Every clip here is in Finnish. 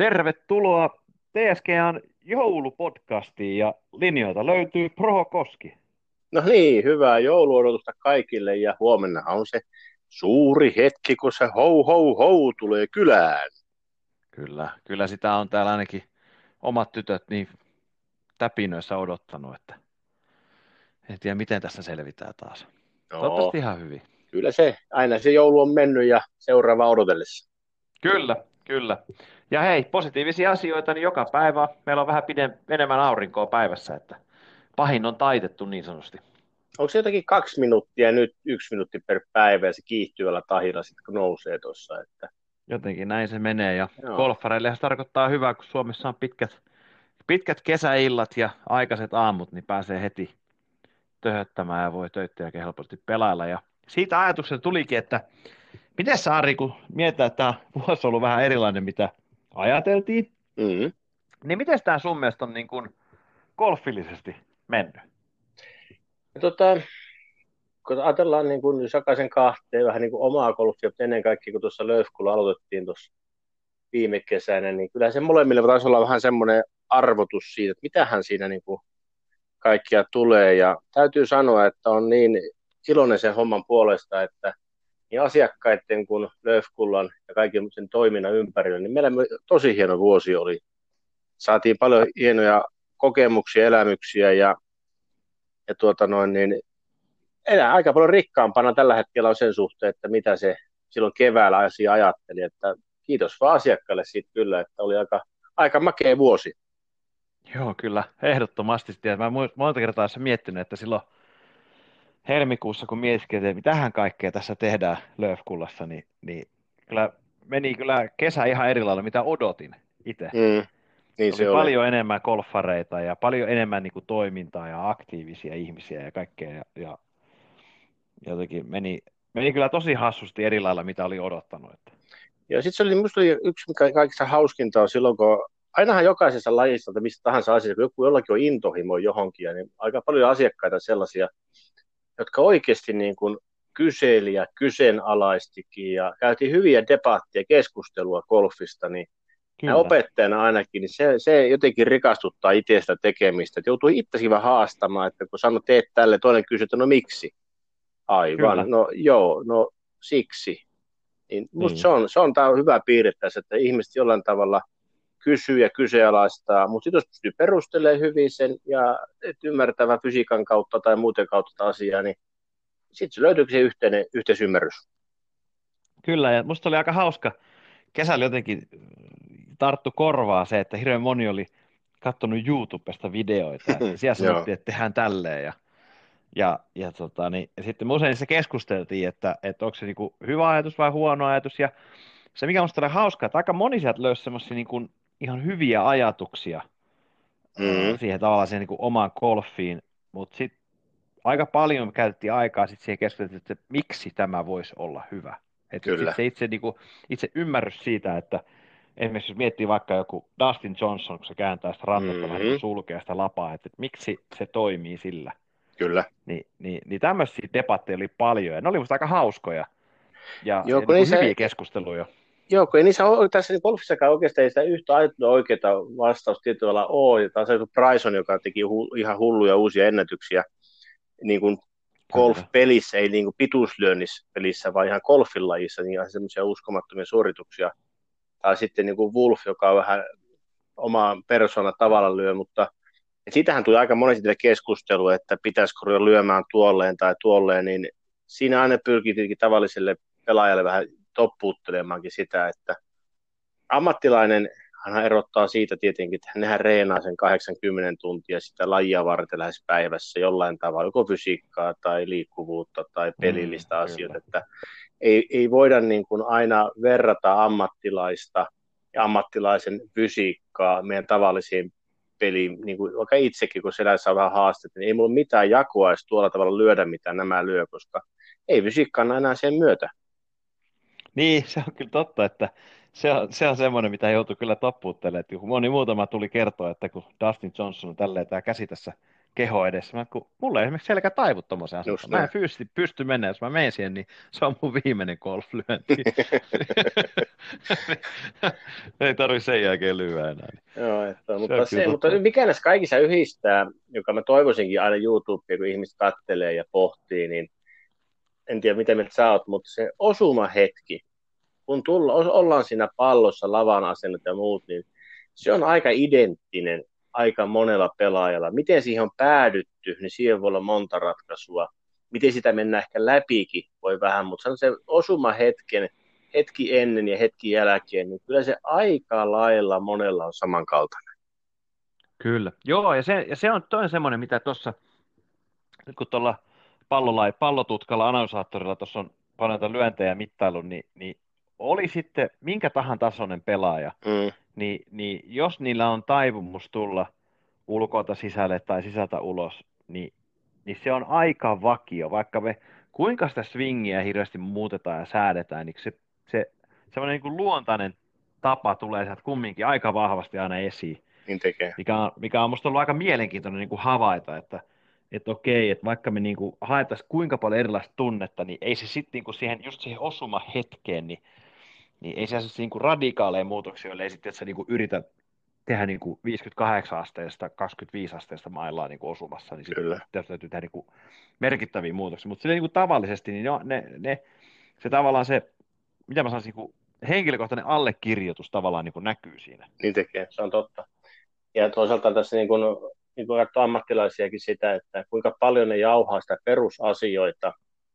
Tervetuloa TSGAn joulupodcastiin ja linjoilta löytyy Proho Koski. No niin, hyvää jouluodotusta kaikille ja huomenna on se suuri hetki, kun se hou hou hou tulee kylään. Kyllä, kyllä sitä on täällä ainakin omat tytöt niin täpinöissä odottanut, että en tiedä miten tästä selvitään taas. No, Toivottavasti ihan hyvin. Kyllä se, aina se joulu on mennyt ja seuraava odotellessa. Kyllä, kyllä. Ja hei, positiivisia asioita, niin joka päivä meillä on vähän pidem, enemmän aurinkoa päivässä, että pahin on taitettu niin sanotusti. Onko se jotakin kaksi minuuttia nyt yksi minuutti per päivä ja se kiihtyvällä tahilla sitten kun nousee tuossa? Että... Jotenkin näin se menee ja Joo. golfareille se tarkoittaa hyvää, kun Suomessa on pitkät, pitkät kesäillat ja aikaiset aamut, niin pääsee heti töhöttämään ja voi töitä helposti pelailla. Ja siitä ajatuksesta tulikin, että miten Ari, kun mietitään, että tämä vuosi on ollut vähän erilainen, mitä ajateltiin, mm-hmm. niin miten tämä sun mielestä on niin kuin golfillisesti mennyt? Tota, kun ajatellaan niin kuin sakaisen kahteen vähän niin kuin omaa golfia, mutta ennen kaikkea kun tuossa Löfkulla aloitettiin tuossa viime kesänä, niin kyllä se molemmille taisi olla vähän semmoinen arvotus siitä, että mitähän siinä niin kuin kaikkia tulee. Ja täytyy sanoa, että on niin iloinen sen homman puolesta, että niin asiakkaiden kuin Löfkullan ja kaiken sen toiminnan ympärillä, niin meillä tosi hieno vuosi oli. Saatiin paljon hienoja kokemuksia, elämyksiä ja, ja tuota noin, niin enää aika paljon rikkaampana tällä hetkellä on sen suhteen, että mitä se silloin keväällä asia ajatteli. Että kiitos vaan asiakkaille siitä kyllä, että oli aika, aika makea vuosi. Joo, kyllä, ehdottomasti. Mä monta kertaa olen miettinyt, että silloin helmikuussa, kun mietin, että mitähän kaikkea tässä tehdään Löfkullassa, niin, niin kyllä meni kyllä kesä ihan eri lailla, mitä odotin itse. Mm, niin se oli paljon enemmän golfareita ja paljon enemmän niin kuin, toimintaa ja aktiivisia ihmisiä ja kaikkea. Ja, ja jotenkin meni, meni kyllä tosi hassusti eri lailla, mitä oli odottanut. Että. Ja sitten se oli, oli yksi, mikä kaikista hauskinta on silloin, kun ainahan jokaisessa lajissa tai mistä tahansa asiassa, kun joku jollakin on intohimo johonkin, niin aika paljon asiakkaita sellaisia, jotka oikeasti niin kuin kyseli ja kyseenalaistikin ja käytiin hyviä debatteja, keskustelua golfista, niin Kyllä. opettajana ainakin, niin se, se jotenkin rikastuttaa itsestä tekemistä. Että joutuu itsekin vähän haastamaan, että kun sanot teet tälle, toinen kysyy, että no miksi? Aivan, Kyllä. no joo, no siksi. Niin musta niin. se on, se on tämä hyvä piirre tässä, että ihmiset jollain tavalla kysyy ja kyseenalaistaa, mutta sitten jos pystyy perustelemaan hyvin sen ja et ymmärtävä fysiikan kautta tai muuten kautta asiaa, niin sitten se löytyykin se yhteinen, yhteisymmärrys. Kyllä, ja musta oli aika hauska. Kesällä jotenkin tarttu korvaa se, että hirveän moni oli katsonut YouTubesta videoita, ja siellä sanottiin, että tehdään tälleen, ja, ja, ja, tota, niin, ja sitten usein se keskusteltiin, että, että onko se niin kuin hyvä ajatus vai huono ajatus, ja se mikä musta oli hauskaa, että aika moni sieltä löysi semmoisia niin ihan hyviä ajatuksia mm. siihen tavallaan siihen niin kuin omaan golfiin, mutta sitten aika paljon käytettiin aikaa sit siihen keskusteluun, että miksi tämä voisi olla hyvä. Että Kyllä. se itse, niin kuin, itse ymmärrys siitä, että esimerkiksi jos miettii vaikka joku Dustin Johnson, kun se kääntää sitä rannetta mm-hmm. vähän sulkea sitä lapaa, että, että miksi se toimii sillä. Kyllä. Niin, niin, niin tämmöisiä debatteja oli paljon, ja ne oli musta aika hauskoja. Ja, Joo, ja niin hyviä se... keskusteluja. Joo, kun ei niissä ole, tässä golfissakaan oikeastaan ei sitä yhtä aitoa oikeaa vastausta tietyllä tavalla ole. Ja taas on Bryson, joka teki hu, ihan hulluja uusia ennätyksiä niin kuin golf-pelissä, ei niin kuin pituuslyönnissä pelissä, vaan ihan golfin lajissa, niin ihan semmoisia uskomattomia suorituksia. Tai sitten niin kuin Wolf, joka on vähän omaa persoona tavalla lyö, mutta et siitähän tuli aika monesti keskustelua, että pitäisikö lyömään tuolleen tai tuolleen, niin siinä aina pyrkii tavalliselle pelaajalle vähän toppuuttelemaankin sitä, että ammattilainen hän erottaa siitä tietenkin, että nehän reenaa sen 80 tuntia sitä lajia varten lähes päivässä jollain tavalla, joko fysiikkaa tai liikkuvuutta tai mm, pelillistä mm, asioita, että ei, ei voida niin kuin aina verrata ammattilaista ja ammattilaisen fysiikkaa meidän tavallisiin peliin, niin kuin vaikka itsekin, kun siellä saa vähän haastetta, niin ei mulla mitään jakoa edes tuolla tavalla lyödä, mitä nämä lyö, koska ei fysiikka enää sen myötä. Niin, se on kyllä totta, että se on, se on semmoinen, mitä joutuu kyllä toppuuttelemaan. Että moni muutama tuli kertoa, että kun Dustin Johnson on tälleen tämä käsi tässä keho edessä. Mä, kun mulla ei esimerkiksi selkä taivu tuommoiseen asentoon. Mä en fyysisesti pysty mennä, jos mä menen siihen, niin se on mun viimeinen golflyönti. ei tarvi sen jälkeen lyödä enää. Joo, että, mutta, se, mutta mikä näissä kaikissa yhdistää, joka mä toivoisinkin aina YouTubea, kun ihmiset kattelee ja pohtii, niin en tiedä miten mieltä sä oot, mutta se osuma hetki, kun tulla, ollaan siinä pallossa, lavan asennot ja muut, niin se on aika identtinen aika monella pelaajalla. Miten siihen on päädytty, niin siihen voi olla monta ratkaisua. Miten sitä mennään ehkä läpikin, voi vähän, mutta se osuma hetken, hetki ennen ja hetki jälkeen, niin kyllä se aika lailla monella on samankaltainen. Kyllä, joo, ja se, ja se on toinen semmoinen, mitä tuossa, kun tuolla pallolai, pallotutkalla analysaattorilla tuossa on paljon lyöntejä mittailu, niin, niin oli sitten minkä tahan tasoinen pelaaja, mm. niin, niin jos niillä on taipumus tulla ulkoilta sisälle tai sisältä ulos, niin, niin se on aika vakio, vaikka me kuinka sitä swingiä hirveästi muutetaan ja säädetään, niin se, se semmoinen niin kuin luontainen tapa tulee sieltä kumminkin aika vahvasti aina esiin. Niin tekee. Mikä on, mikä on musta ollut aika mielenkiintoinen niin kuin havaita, että, että okei, että vaikka me niin kuin haettaisiin kuinka paljon erilaista tunnetta, niin ei se sitten niin siihen, just siihen osuma hetkeen, niin niin ei se asiassa niin kuin radikaaleja muutoksia, joille ei sitten, että sä niin kuin yritä tehdä niin kuin 58 asteesta 25 asteesta mailaa niin kuin osumassa, niin sitten täytyy tehdä niin kuin merkittäviä muutoksia. Mutta niin kuin tavallisesti, niin ne, ne, se tavallaan se, mitä mä sanoisin, niin henkilökohtainen allekirjoitus tavallaan niin kuin näkyy siinä. Niin tekee, se on totta. Ja toisaalta tässä niin kuin, niin kuin ammattilaisiakin sitä, että kuinka paljon ne jauhaa sitä perusasioita,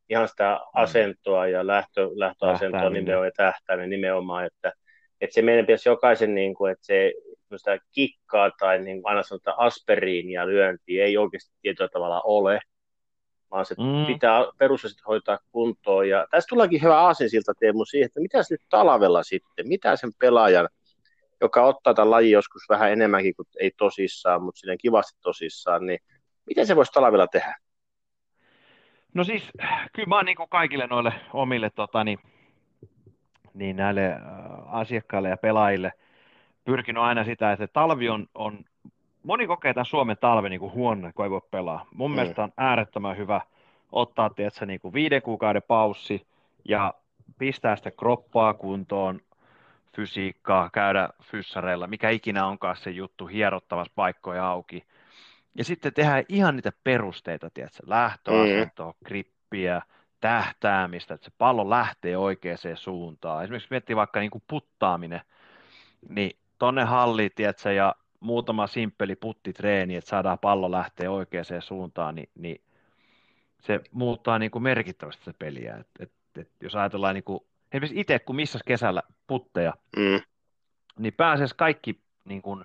ihan sitä mm. asentoa ja lähtö, lähtöasentoa nimenomaan ja tähtäimen nimenomaan, että, että se meidän pitäisi jokaisen, niin kuin, että se sitä kikkaa tai niin kuin aina sanotaan aspiriinia lyönti ei oikeasti tietyllä tavalla ole, vaan se mm. pitää perusaset hoitaa kuntoon. Ja tässä tuleekin hyvä aasinsilta Teemu siihen, että mitä se nyt talvella sitten, mitä sen pelaajan, joka ottaa tämän lajin joskus vähän enemmänkin kuin ei tosissaan, mutta silleen kivasti tosissaan, niin miten se voisi talvella tehdä? No siis, kyllä mä oon niin kaikille noille omille tota, niin, niin näille äh, asiakkaille ja pelaajille pyrkinyt aina sitä, että talvi on, on moni kokee tämän Suomen talven niin huono, kun ei voi pelaa. Mun mm. mielestä on äärettömän hyvä ottaa tiedätkö, niin kuin viiden kuukauden paussi ja pistää sitä kroppaa kuntoon, fysiikkaa, käydä fyssareilla, mikä ikinä onkaan se juttu, hierottavassa paikkoja auki – ja sitten tehdään ihan niitä perusteita, tiedätkö, lähtöasentoa, mm. grippiä, tähtäämistä, että se pallo lähtee oikeaan suuntaan. Esimerkiksi miettii vaikka niin kuin puttaaminen, niin tonne halli, tiedätkö, ja muutama simppeli puttitreeni, että saadaan pallo lähteä oikeaan suuntaan, niin, niin se muuttaa niin kuin merkittävästi se peliä. Et, et, et, jos ajatellaan niin kuin, esimerkiksi itse, kun missä kesällä putteja, mm. niin pääsee kaikki niin kuin,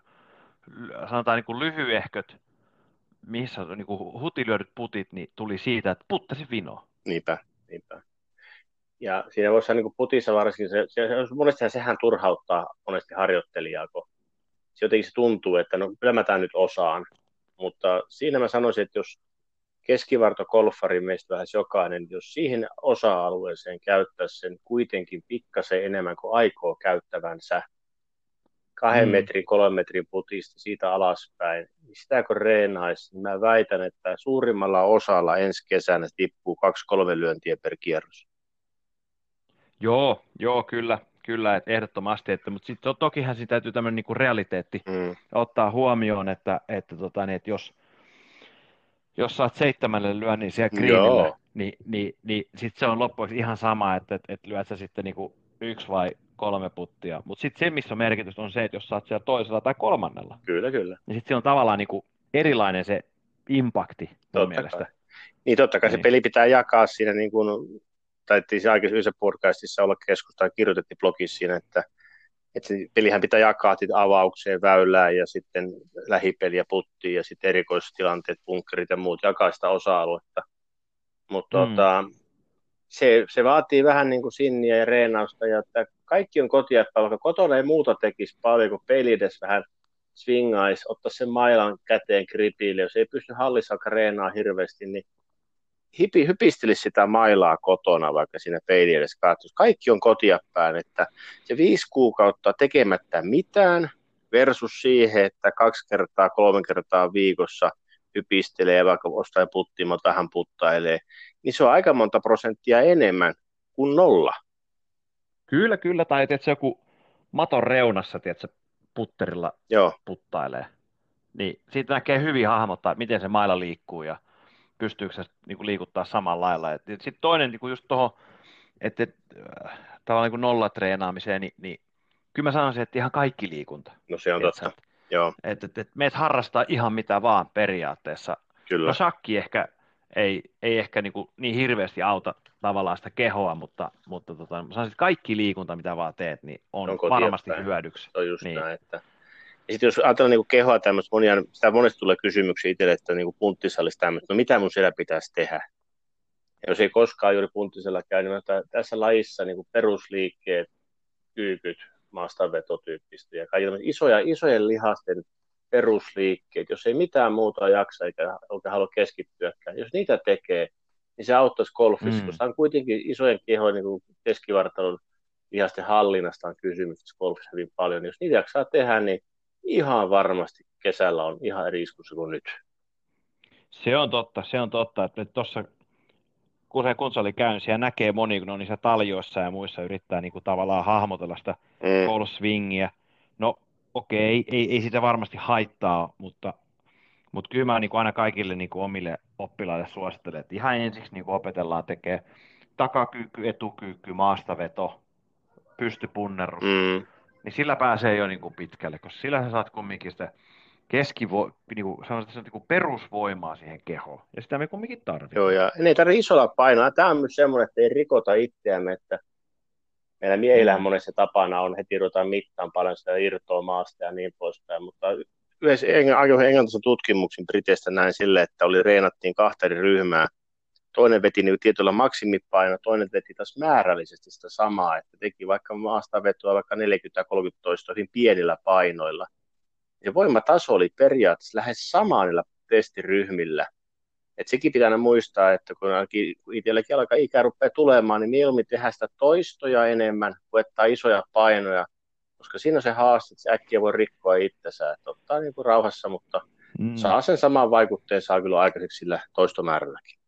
sanotaan niin kuin lyhyehköt missä niin kuin hutilyödyt putit, niin tuli siitä, että puttasi vino. Niinpä, niinpä. Ja siinä voisi niin kuin putissa varsinkin, se, se, se, monesti sehän turhauttaa monesti harjoittelijaa, kun se jotenkin se tuntuu, että no kyllä mä tämän nyt osaan. Mutta siinä mä sanoisin, että jos keskivarto golfari meistä vähän jokainen, jos siihen osa-alueeseen käyttäisi sen kuitenkin pikkasen enemmän kuin aikoo käyttävänsä, kahden mm. metrin, kolmen metrin putista siitä alaspäin, niin sitä kun reenaisi, niin mä väitän, että suurimmalla osalla ensi kesänä tippuu kaksi-kolme lyöntiä per kierros. Joo, joo, kyllä, kyllä, että ehdottomasti, että, mutta sitten tokihan siinä täytyy tämmöinen niinku realiteetti mm. ottaa huomioon, että, että, tota, niin, että jos, jos saat seitsemälle lyönnin siellä greenillä, niin, niin, niin sitten se on loppuksi ihan sama, että, että, että lyöt sä sitten niinku yksi vai kolme puttia. Mutta sitten se, missä on merkitys, on se, että jos oot siellä toisella tai kolmannella. Kyllä, kyllä. Niin sitten se on tavallaan niinku erilainen se impakti totta mielestä. Kai. Niin totta kai niin. se peli pitää jakaa siinä, niin kuin taittiin se aikaisessa podcastissa olla keskustaa, kirjoitettiin blogissa siinä, että, että se pelihän pitää jakaa avaukseen, väylään ja sitten lähipeliä puttiin ja sitten erikoistilanteet, bunkkerit ja muut, jakaa sitä osa-aluetta. Mutta mm. tota, se, se, vaatii vähän niin kuin sinniä ja reenausta, ja että kaikki on kotiappa, vaikka kotona ei muuta tekisi paljon, kun peli edes vähän swingaisi, ottaa sen mailan käteen gripille, jos ei pysty hallissa reenaa hirveästi, niin hipi, hypistelisi sitä mailaa kotona, vaikka siinä peili edes katsoisi. Kaikki on kotiappään, että se viisi kuukautta tekemättä mitään versus siihen, että kaksi kertaa, kolme kertaa viikossa hypistelee ja vaikka ostaa puttimat vähän puttailee, niin se on aika monta prosenttia enemmän kuin nolla. Kyllä, kyllä, tai että se joku maton reunassa, tiedätkö, putterilla Joo. puttailee. Niin siitä näkee hyvin hahmottaa, miten se mailla liikkuu ja pystyykö se niin liikuttaa samalla lailla. Sitten toinen niin kuin just tuohon, että et, äh, tavallaan niin nollatreenaamiseen, niin, niin kyllä mä sanoisin, että ihan kaikki liikunta. No se on totta, että, joo. Että et, et meet harrastaa ihan mitä vaan periaatteessa. Kyllä. No sakki ehkä ei, ei ehkä niin, kuin niin hirveästi auta tavallaan sitä kehoa, mutta, mutta tota, sanoisin, että kaikki liikunta, mitä vaan teet, niin on, on varmasti hyödyksi. Se on just niin. näin, että ja sitten jos ajatellaan niin kehoa tämmöistä, monia, sitä monesti tulee kysymyksiä itselle, että niin punttisalissa tämmöistä, no mitä mun siellä pitäisi tehdä? Ja jos ei koskaan juuri punttisella käy, niin tässä lajissa niin perusliikkeet, kyykyt, maastavetotyyppistä ja kaikilla isoja, isojen lihasten perusliikkeet, jos ei mitään muuta jaksa eikä oikein halua keskittyäkään, jos niitä tekee, niin se auttaisi golfissa, mm. koska on kuitenkin isojen kehojen niin keskivartalon lihasten hallinnasta on kysymys golfissa hyvin paljon. Jos niitä jaksaa tehdä, niin ihan varmasti kesällä on ihan eri iskussa kuin nyt. Se on totta, se on totta, että tuossa kun se kunsali käy, niin siellä näkee moni, kun on niissä taljoissa ja muissa yrittää niin kuin tavallaan hahmotella sitä mm. swingia. No okei, okay, ei, ei sitä varmasti haittaa, mutta, mutta kyllä mä niin kuin aina kaikille niin kuin omille oppilaille suosittelen, että ihan ensiksi niin kuin opetellaan tekee takakyykky, etukyykky, maastaveto, pystypunnerus, mm. Niin sillä pääsee jo niin kuin pitkälle, koska sillä sä saat kumminkin sitä keskivo, niin kuin, sanotaan, se niin kuin perusvoimaa siihen kehoon, ja sitä me kumminkin tarvitaan. Joo, ja ei tarvitse isolla painoa. Tämä on myös semmoinen, että ei rikota itseämme, että meillä miehillä mm. monessa tapana on, heti ruvetaan mittaan paljon sitä irtoa maasta ja niin poispäin, mutta yhdessä englantilaisen tutkimuksen Briteistä näin sille, että oli reenattiin kahta eri ryhmää. Toinen veti niin tietyllä maksimipaino, toinen veti taas määrällisesti sitä samaa, että teki vaikka maasta vetoa vaikka 40-30 hyvin pienillä painoilla – ja voimataso oli periaatteessa lähes sama niillä testiryhmillä. Et sekin pitää muistaa, että kun itselläkin alkaa ikä rupeaa tulemaan, niin mieluummin tehdä sitä toistoja enemmän, kuin ottaa isoja painoja, koska siinä on se haaste, että se äkkiä voi rikkoa itsensä, että ottaa niin kuin rauhassa, mutta mm. saa sen saman vaikutteen, saa kyllä aikaiseksi sillä toistomäärälläkin.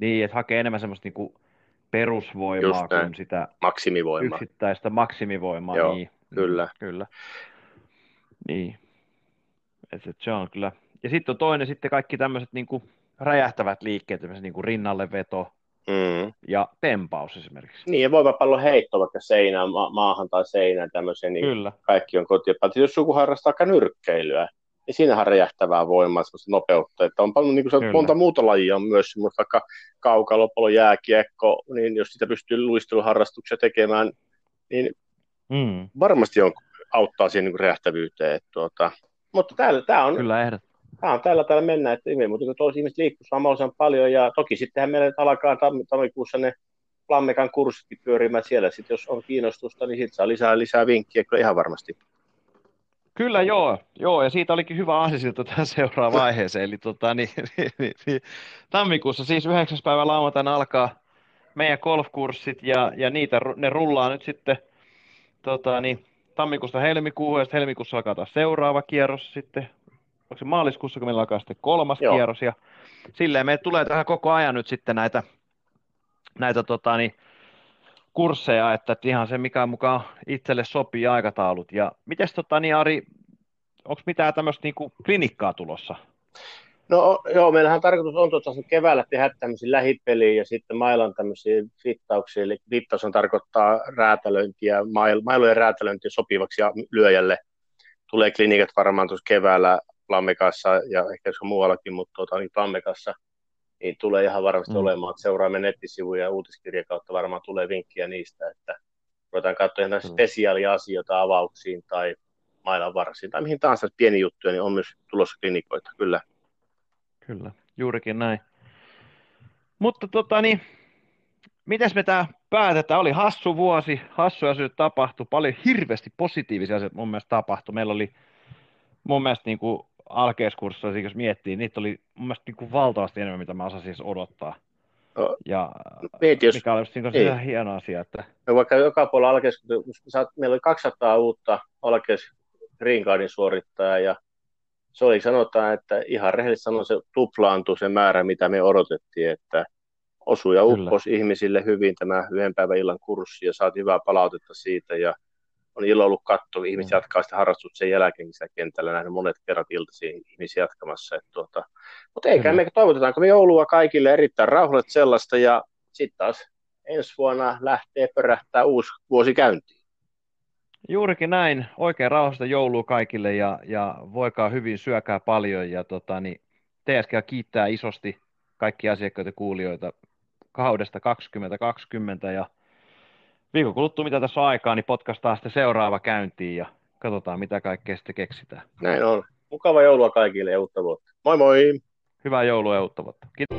Niin, että hakee enemmän semmoista niin kuin perusvoimaa kuin sitä maksimivoimaa. yksittäistä maksimivoimaa. Joo, niin. kyllä. kyllä. Niin. Et, et se on kyllä. Ja sitten on toinen sitten kaikki tämmöiset niinku räjähtävät liikkeet, niinku rinnalle veto mm. ja tempaus esimerkiksi. Niin, ja voimapallon heitto vaikka seinään, ma- maahan tai seinään tämmöisen, niin kyllä. kaikki on kotia. Jos joku harrastaa aika nyrkkeilyä, niin siinähän räjähtävää voimaa, semmoista nopeutta. Että on paljon, niin kuin se, monta muuta lajia on myös, vaikka kaukalopalo, jääkiekko, niin jos sitä pystyy luisteluharrastuksia tekemään, niin mm. varmasti on auttaa siihen niin räjähtävyyteen. Että, tuota, mutta täällä, tämä on, Kyllä ehdot. Tämä on täällä, täällä mennään, että ei mutta toisi ihmiset liikkuu mahdollisimman paljon, ja toki sittenhän meillä alkaa tam- tammikuussa ne Lammekan kurssitkin pyörimään siellä, sitten jos on kiinnostusta, niin sitten saa lisää, lisää vinkkiä, kyllä ihan varmasti. Kyllä joo, joo, ja siitä olikin hyvä aasisilta tähän seuraavaan vaiheeseen, eli tota, niin, niin, niin, niin, tammikuussa siis 9. päivä lauantaina alkaa meidän golfkurssit, ja, ja niitä, ne rullaa nyt sitten tota, niin, tammikuusta helmikuuhun, ja sitten helmikuussa alkaa taas seuraava kierros sitten, onko se maaliskuussa, kun meillä alkaa sitten kolmas Joo. kierros, ja silleen me tulee tähän koko ajan nyt sitten näitä, näitä tota, niin, kursseja, että, ihan se, mikä mukaan itselle sopii aikataulut. Ja miten tota, niin Ari, onko mitään tämmöistä niin klinikkaa tulossa? No joo, meillähän tarkoitus on tuossa keväällä tehdä tämmöisiä lähipeliä ja sitten mailan tämmöisiä fittauksia, eli fittaus on tarkoittaa räätälöintiä, mail, mailojen räätälöintiä sopivaksi ja lyöjälle. Tulee klinikat varmaan tuossa keväällä Lammekassa ja ehkä se muuallakin, mutta tuota, niin Lammekassa niin tulee ihan varmasti mm. olemaan, että seuraamme nettisivuja ja uutiskirjan kautta varmaan tulee vinkkiä niistä, että ruvetaan katsoa ihan mm. spesiaaliasioita avauksiin tai mailan varsiin tai mihin tahansa pieni juttuja, niin on myös tulossa klinikoita, kyllä. Kyllä, juurikin näin. Mutta tota niin, mitäs me tämä päätetään? Oli hassu vuosi, hassuja asioita tapahtui, paljon hirveästi positiivisia asioita mun mielestä tapahtui. Meillä oli mun mielestä niin kuin alkeiskurssissa, jos miettii, niitä oli mun mielestä niin kuin valtavasti enemmän, mitä mä osasin siis odottaa. No, ja mieti, jos, mikä oli niin se hieno asia. Että... No vaikka joka puolella alkeiskurssissa, meillä oli 200 uutta alkeis Green Cardin suorittajaa ja se oli sanotaan, että ihan rehellisesti sanoen se tuplaantui se määrä, mitä me odotettiin, että osui ja uppos ihmisille hyvin tämä yhden päivän illan kurssi ja saatiin hyvää palautetta siitä ja on ilo ollut katsoa, ihmiset jatkaa sitä harrastusta sen jälkeen sitä kentällä, nähnyt monet kerrat iltaisin ihmisiä jatkamassa. Että tuota, mutta eikä me toivotetaanko me joulua kaikille erittäin rauhallista sellaista ja sitten taas ensi vuonna lähtee pörähtää uusi vuosi käyntiin. Juurikin näin, oikein rauhallista joulua kaikille ja, ja voikaa hyvin, syökää paljon ja tota, niin, TSK kiittää isosti kaikki asiakkaita ja kuulijoita kaudesta 2020 ja viikon kuluttua, mitä tässä on aikaa, niin podcastaa sitten seuraava käyntiin ja katsotaan, mitä kaikkea sitten keksitään. Näin on. Mukava joulua kaikille ja uutta vuotta. Moi moi! Hyvää joulua ja uutta vuotta. Kiitos.